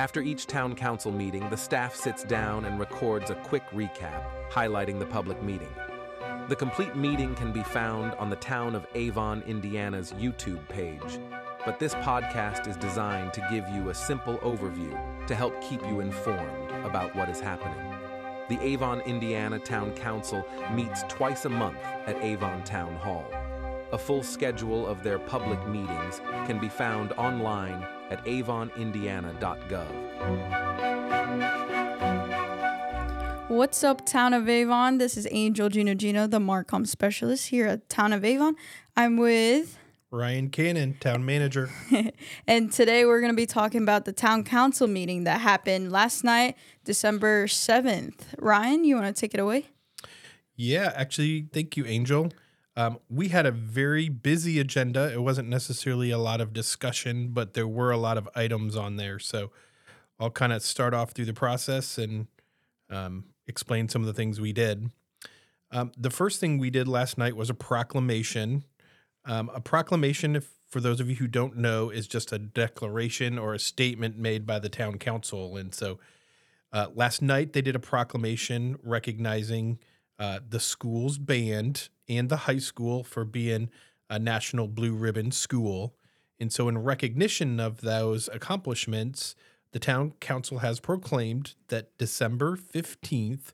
After each town council meeting, the staff sits down and records a quick recap, highlighting the public meeting. The complete meeting can be found on the Town of Avon, Indiana's YouTube page, but this podcast is designed to give you a simple overview to help keep you informed about what is happening. The Avon, Indiana Town Council meets twice a month at Avon Town Hall. A full schedule of their public meetings can be found online at avonindiana.gov. What's up, Town of Avon? This is Angel Gino Gino, the MarComm specialist here at Town of Avon. I'm with Ryan Cannon, town manager. and today we're going to be talking about the town council meeting that happened last night, December 7th. Ryan, you want to take it away? Yeah, actually, thank you, Angel. Um, we had a very busy agenda. It wasn't necessarily a lot of discussion, but there were a lot of items on there. So I'll kind of start off through the process and um, explain some of the things we did. Um, the first thing we did last night was a proclamation. Um, a proclamation, if, for those of you who don't know, is just a declaration or a statement made by the town council. And so uh, last night they did a proclamation recognizing uh, the school's band and the high school for being a national blue ribbon school. And so, in recognition of those accomplishments, the town council has proclaimed that December 15th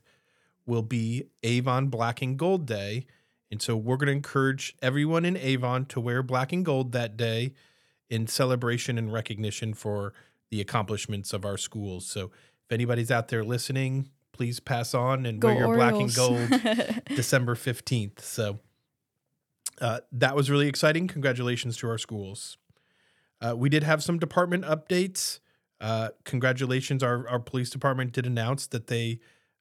will be Avon Black and Gold Day. And so, we're going to encourage everyone in Avon to wear black and gold that day in celebration and recognition for the accomplishments of our schools. So, if anybody's out there listening, please pass on and Go wear your Orioles. black and gold December 15th. So uh, that was really exciting. Congratulations to our schools. Uh, we did have some department updates. Uh, congratulations. Our, our police department did announce that they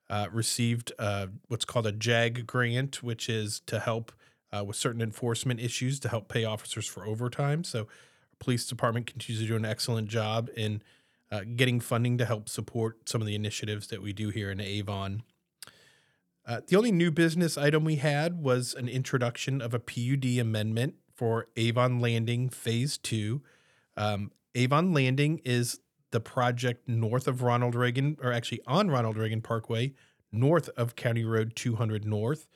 uh, received uh, what's called a JAG grant, which is to help uh, with certain enforcement issues to help pay officers for overtime. So, our police department continues to do an excellent job in uh, getting funding to help support some of the initiatives that we do here in Avon. Uh, the only new business item we had was an introduction of a PUD amendment for Avon Landing Phase 2. Um, Avon Landing is the project north of Ronald Reagan, or actually on Ronald Reagan Parkway, north of County Road 200 North.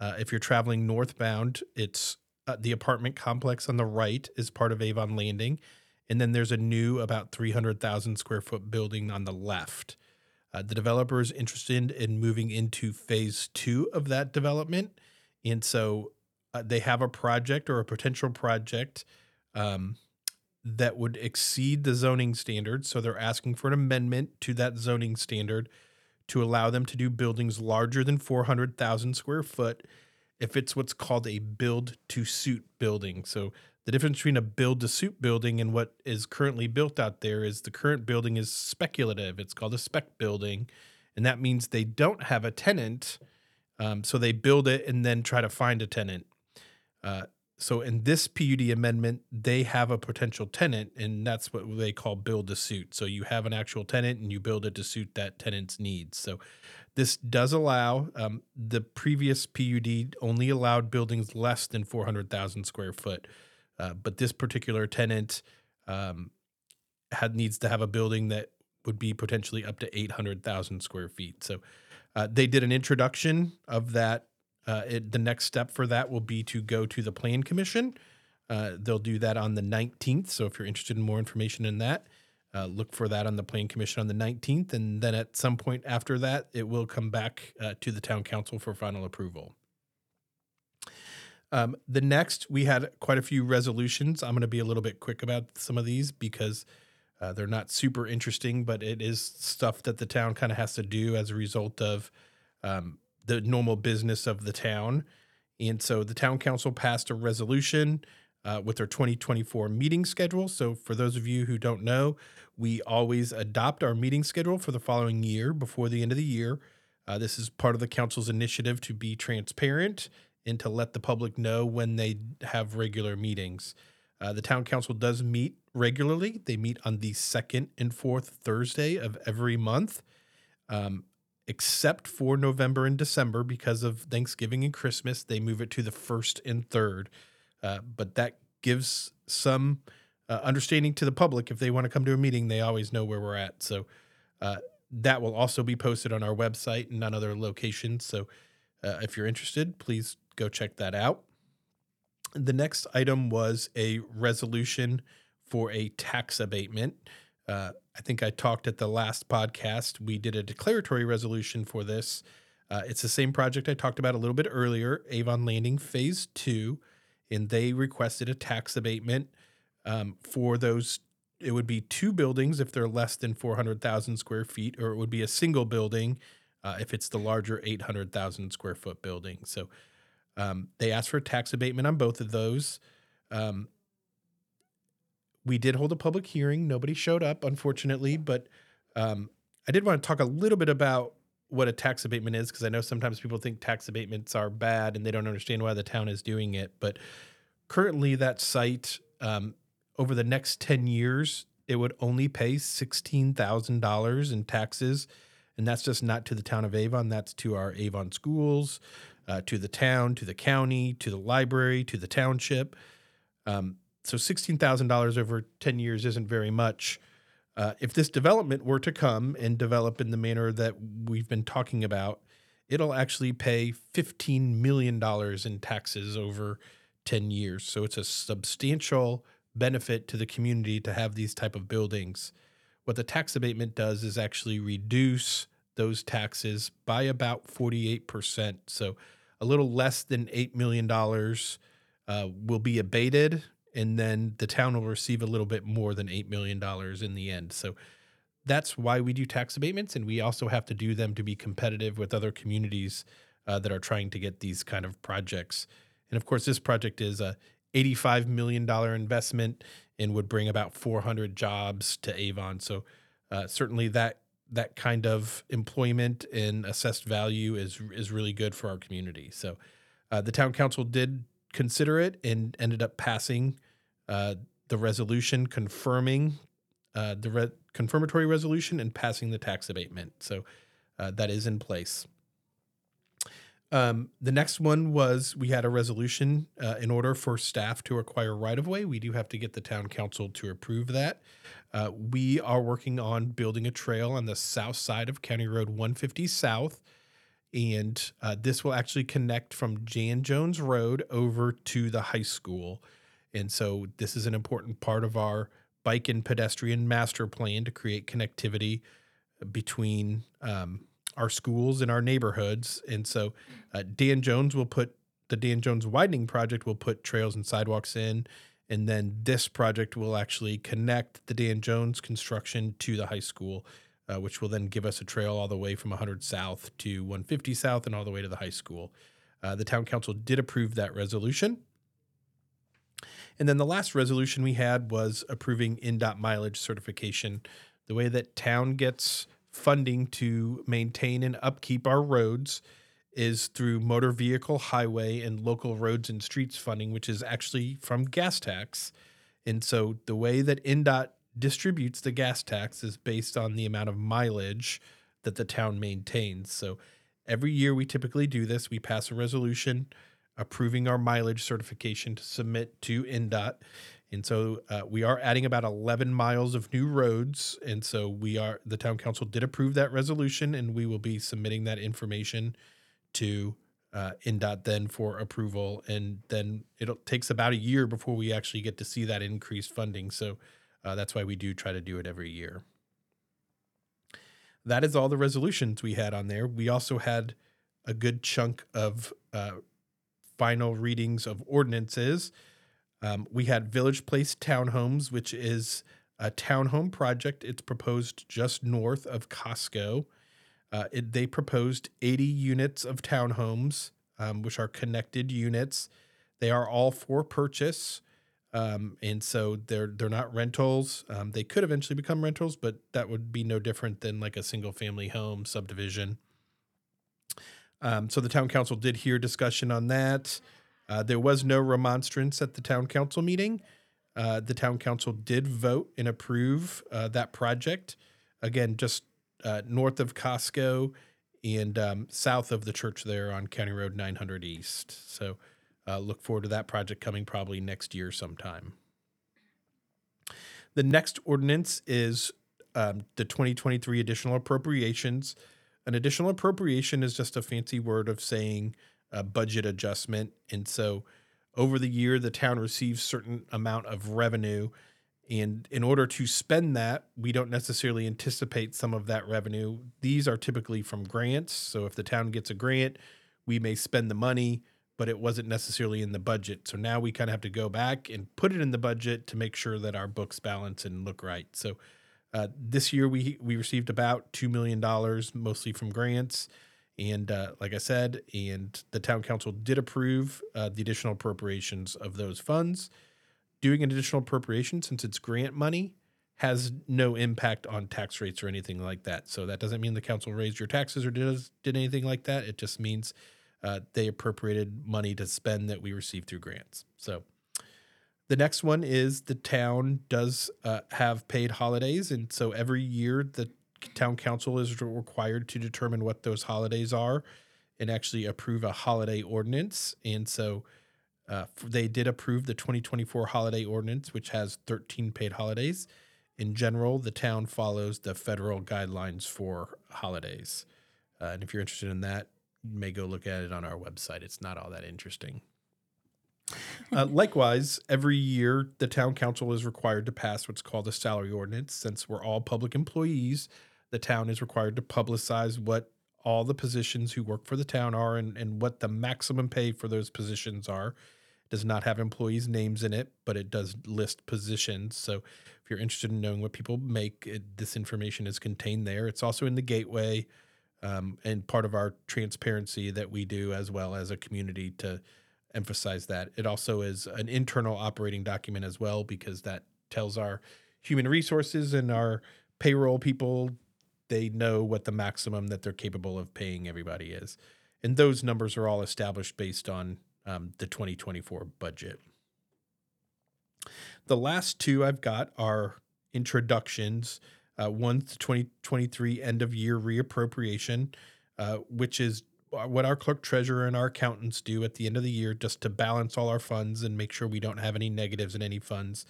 Uh, if you're traveling northbound, it's uh, the apartment complex on the right is part of Avon Landing. And then there's a new about 300,000 square foot building on the left. Uh, the developer is interested in moving into phase two of that development. And so uh, they have a project or a potential project um, that would exceed the zoning standard. So they're asking for an amendment to that zoning standard to allow them to do buildings larger than 400,000 square foot if it's what's called a build to suit building. So the difference between a build to suit building and what is currently built out there is the current building is speculative. It's called a spec building. And that means they don't have a tenant. Um, so they build it and then try to find a tenant. Uh, so in this PUD amendment, they have a potential tenant, and that's what they call build to suit. So you have an actual tenant and you build it to suit that tenant's needs. So this does allow um, the previous PUD only allowed buildings less than 400,000 square foot. Uh, but this particular tenant um, had needs to have a building that would be potentially up to 800,000 square feet. So uh, they did an introduction of that. Uh, it, the next step for that will be to go to the Plan Commission. Uh, they'll do that on the 19th. So if you're interested in more information in that, uh, look for that on the Plan Commission on the 19th. And then at some point after that, it will come back to the Town Council for final approval. Um, the next, we had quite a few resolutions. I'm going to be a little bit quick about some of these because uh, they're not super interesting, but it is stuff that the town kind of has to do as a result of um, the normal business of the town. And so the town council passed a resolution uh, with their 2024 meeting schedule. So for those of you who don't know, we always adopt our meeting schedule for the following year before the end of the year. Uh, this is part of the council's initiative to be transparent and to let the public know when they have regular meetings. Uh, the town council does meet regularly. They meet on the second and fourth Thursday of every month, um, except for November and December because of Thanksgiving and Christmas. They move it to the first and third. Uh, but that gives some uh, understanding to the public. If they want to come to a meeting, they always know where we're at. So uh, that will also be posted on our website and on other locations. So uh, if you're interested, please go check that out. The next item was a resolution for a tax abatement. Uh, I think I talked at the last podcast. We did a declaratory resolution for this. Uh, it's the same project I talked about a little bit earlier, Avon Landing Phase 2, and they requested a tax abatement um, for those. It would be two buildings if they're less than 400,000 square feet, or it would be a single building uh, if it's the larger 800,000 square foot building. So um, they asked for a tax abatement on both of those. Um, we did hold a public hearing. Nobody showed up, unfortunately, but um, I did want to talk a little bit about what a tax abatement is because I know sometimes people think tax abatements are bad and they don't understand why the town is doing it. But currently, that site um, over the next 10 years, it would only pay $16,000 in taxes. And that's just not to the town of Avon, that's to our Avon schools, uh, to the town, to the county, to the library, to the township. Um, so $16,000 over 10 years isn't very much. Uh, if this development were to come and develop in the manner that we've been talking about, it'll actually pay $15 million in taxes over 10 years. So it's a substantial benefit to the community to have these type of buildings. What the tax abatement does is actually reduce those taxes by about 48%. So a little less than $8 million uh, will be abated and then the town will receive a little bit more than $8 million in the end. So that's why we do tax abatements, and we also have to do them to be competitive with other communities uh, that are trying to get these kind of projects. And of course, this project is a $85 million investment and would bring about 400 jobs to Avon. So uh, certainly that that kind of employment and assessed value is is really good for our community. So uh, the town council did consider it and ended up passing uh, the resolution confirming uh, the re- confirmatory resolution and passing the tax abatement. So uh, that is in place. Um, the next one was we had a resolution uh, in order for staff to acquire right of way. We do have to get the town council to approve that. Uh, we are working on building a trail on the south side of County Road 150 South. And uh, this will actually connect from Dan Jones Road over to the high school. And so this is an important part of our bike and pedestrian master plan to create connectivity between um, our schools and our neighborhoods. And so uh, Dan Jones will put the Dan Jones widening project will put trails and sidewalks in. And then this project will actually connect the Dan Jones construction to the high school, uh, which will then give us a trail all the way from 100 South to 150 South and all the way to the high school. Uh, the town council did approve that resolution. And then the last resolution we had was approving INDOT mileage certification. The way that town gets funding to maintain and upkeep our roads is through motor vehicle highway and local roads and streets funding, which is actually from gas tax. And so the way that INDOT distributes the gas tax is based on the amount of mileage that the town maintains. So every year we typically do this. We pass a resolution approving our mileage certification to submit to INDOT. And so uh, we are adding about 11 miles of new roads. And so we are, the town council did approve that resolution, and we will be submitting that information to uh, INDOT then for approval. And then it takes about a year before we actually get to see that increased funding. So uh, that's why we do try to do it every year. That is all the resolutions we had on there. We also had a good chunk of uh, final readings of ordinances. Um, we had Village Place Townhomes, which is a townhome project. It's proposed just north of Costco. Uh, it, they proposed 80 units of townhomes, um, which are connected units. They are all for purchase. Um, and so they're they're not rentals. Um, they could eventually become rentals, but that would be no different than like a single family home subdivision. Um, so the town council did hear discussion on that. Uh, there was no remonstrance at the town council meeting. Uh, the town council did vote and approve uh, that project. Again, just uh, north of Costco and um, south of the church there on County Road 900 East. So uh, look forward to that project coming probably next year sometime. The next ordinance is um, the 2023 additional appropriations. An additional appropriation is just a fancy word of saying a budget adjustment. And so over the year, the town receives certain amount of revenue. And in order to spend that, we don't necessarily anticipate some of that revenue. These are typically from grants. So if the town gets a grant, we may spend the money, but it wasn't necessarily in the budget. So now we kind of have to go back and put it in the budget to make sure that our books balance and look right. So uh, this year we we received about two million dollars, mostly from grants, and uh, like I said, and the town council did approve uh, the additional appropriations of those funds. Doing an additional appropriation since it's grant money has no impact on tax rates or anything like that. So that doesn't mean the council raised your taxes or did did anything like that. It just means uh, they appropriated money to spend that we received through grants. So the next one is the town does uh, have paid holidays, and so every year the town council is required to determine what those holidays are and actually approve a holiday ordinance. And so uh, they did approve the 2024 holiday ordinance, which has 13 paid holidays. In general, the town follows the federal guidelines for holidays. Uh, and if you're interested in that, you may go look at it on our website. It's not all that interesting. Uh, likewise, every year the town council is required to pass what's called a salary ordinance. Since we're all public employees, the town is required to publicize what all the positions who work for the town are and, and what the maximum pay for those positions are. It does not have employees' names in it, but it does list positions. So if you're interested in knowing what people make, it, this information is contained there. It's also in the gateway um, and part of our transparency that we do as well as a community to emphasize that. It also is an internal operating document as well because that tells our human resources and our payroll people they know what the maximum that they're capable of paying everybody is. And those numbers are all established based on um, the 2024 budget. The last two I've got are introductions. Uh, one's the 2023 end of year reappropriation, uh, which is Uh, what our clerk treasurer and our accountants do at the end of the year just to balance all our funds and make sure we don't have any negatives in any funds.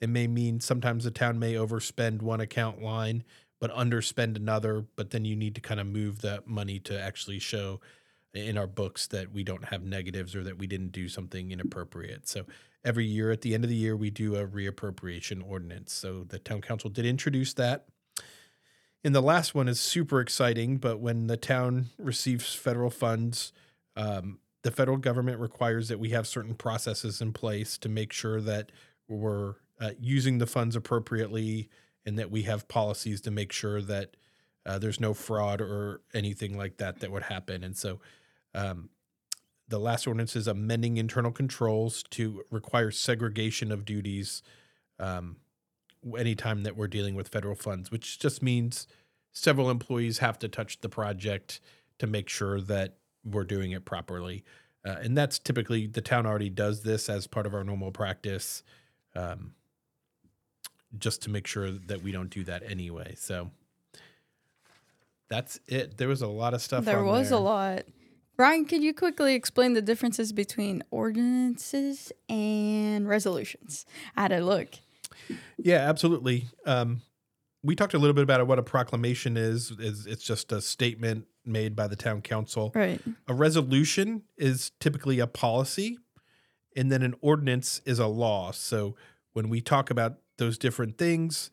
It may mean sometimes the town may overspend one account line but underspend another, but then you need to kind of move that money to actually show in our books that we don't have negatives or that we didn't do something inappropriate. So every year at the end of the year we do a reappropriation ordinance. So the town council did introduce that. And the last one is super exciting, but when the town receives federal funds, um, the federal government requires that we have certain processes in place to make sure that we're uh, using the funds appropriately and that we have policies to make sure that uh, there's no fraud or anything like that that would happen. And so um, the last ordinance is amending internal controls to require segregation of duties um, anytime that we're dealing with federal funds, which just means several employees have to touch the project to make sure that we're doing it properly. Uh, and that's typically the town already does this as part of our normal practice. Um, just to make sure that we don't do that anyway. So that's it. There was a lot of stuff. There was there. a lot. Ryan, could you quickly explain the differences between ordinances and resolutions? I had a look. Yeah, absolutely. Um, we talked a little bit about what a proclamation is. Is it's just a statement made by the town council. Right. A resolution is typically a policy, and then an ordinance is a law. So when we talk about those different things.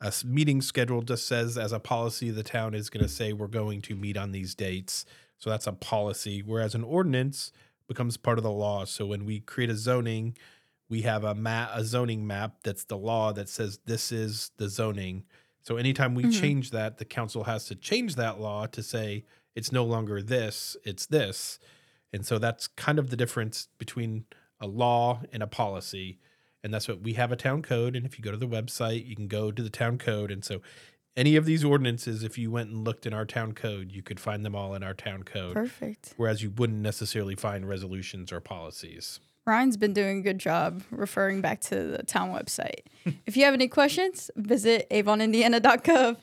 A meeting schedule just says, as a policy, the town is going to say we're going to meet on these dates. So that's a policy. Whereas an ordinance becomes part of the law. So when we create a zoning, we have a map, a zoning map that's the law that says this is the zoning. So anytime we mm-hmm. change that, the council has to change that law to say it's no longer this, it's this. And so that's kind of the difference between a law and a policy and that's what we have a town code and if you go to the website you can go to the town code and so any of these ordinances if you went and looked in our town code you could find them all in our town code perfect whereas you wouldn't necessarily find resolutions or policies ryan's been doing a good job referring back to the town website if you have any questions visit avonindiana.gov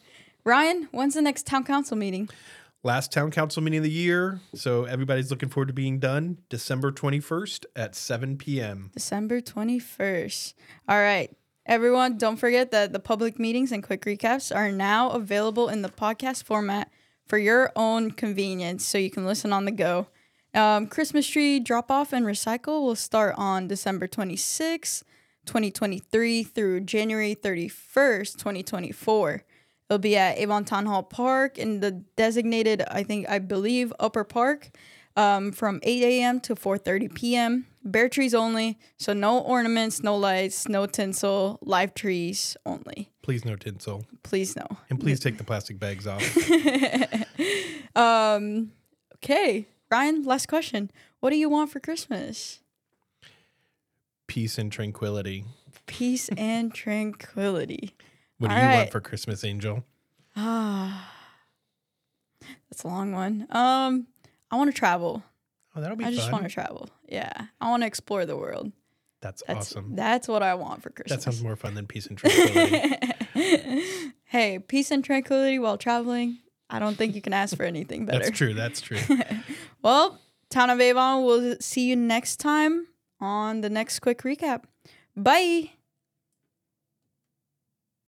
ryan when's the next town council meeting last town council meeting of the year. So everybody's looking forward to being done December 21st at 7 p.m. December 21st. All right. Everyone, don't forget that the public meetings and quick recaps are now available in the podcast format for your own convenience so you can listen on the go. Um, Christmas tree drop off and recycle will start on December 26, 2023 through January 31st, 2024. It'll be at Avon Town Hall Park in the designated, I think, I believe, upper park um, from 8 a.m. to 4.30 p.m. Bare trees only, so no ornaments, no lights, no tinsel, live trees only. Please no tinsel. Please no. And please take the plastic bags off. um, okay, Ryan, last question. What do you want for Christmas? Peace and tranquility. Peace and tranquility. What do you right. want for Christmas, Angel? Ah, that's a long one. Um, I want to travel. Oh, that'll be I just fun. want to travel. Yeah, I want to explore the world. That's, That's awesome. That's what I want for Christmas. That sounds more fun than peace and tranquility. hey, peace and tranquility while traveling. I don't think you can ask for anything better. That's true. That's true. Well, Town of Avon, we'll see you next time on the next quick recap. Bye.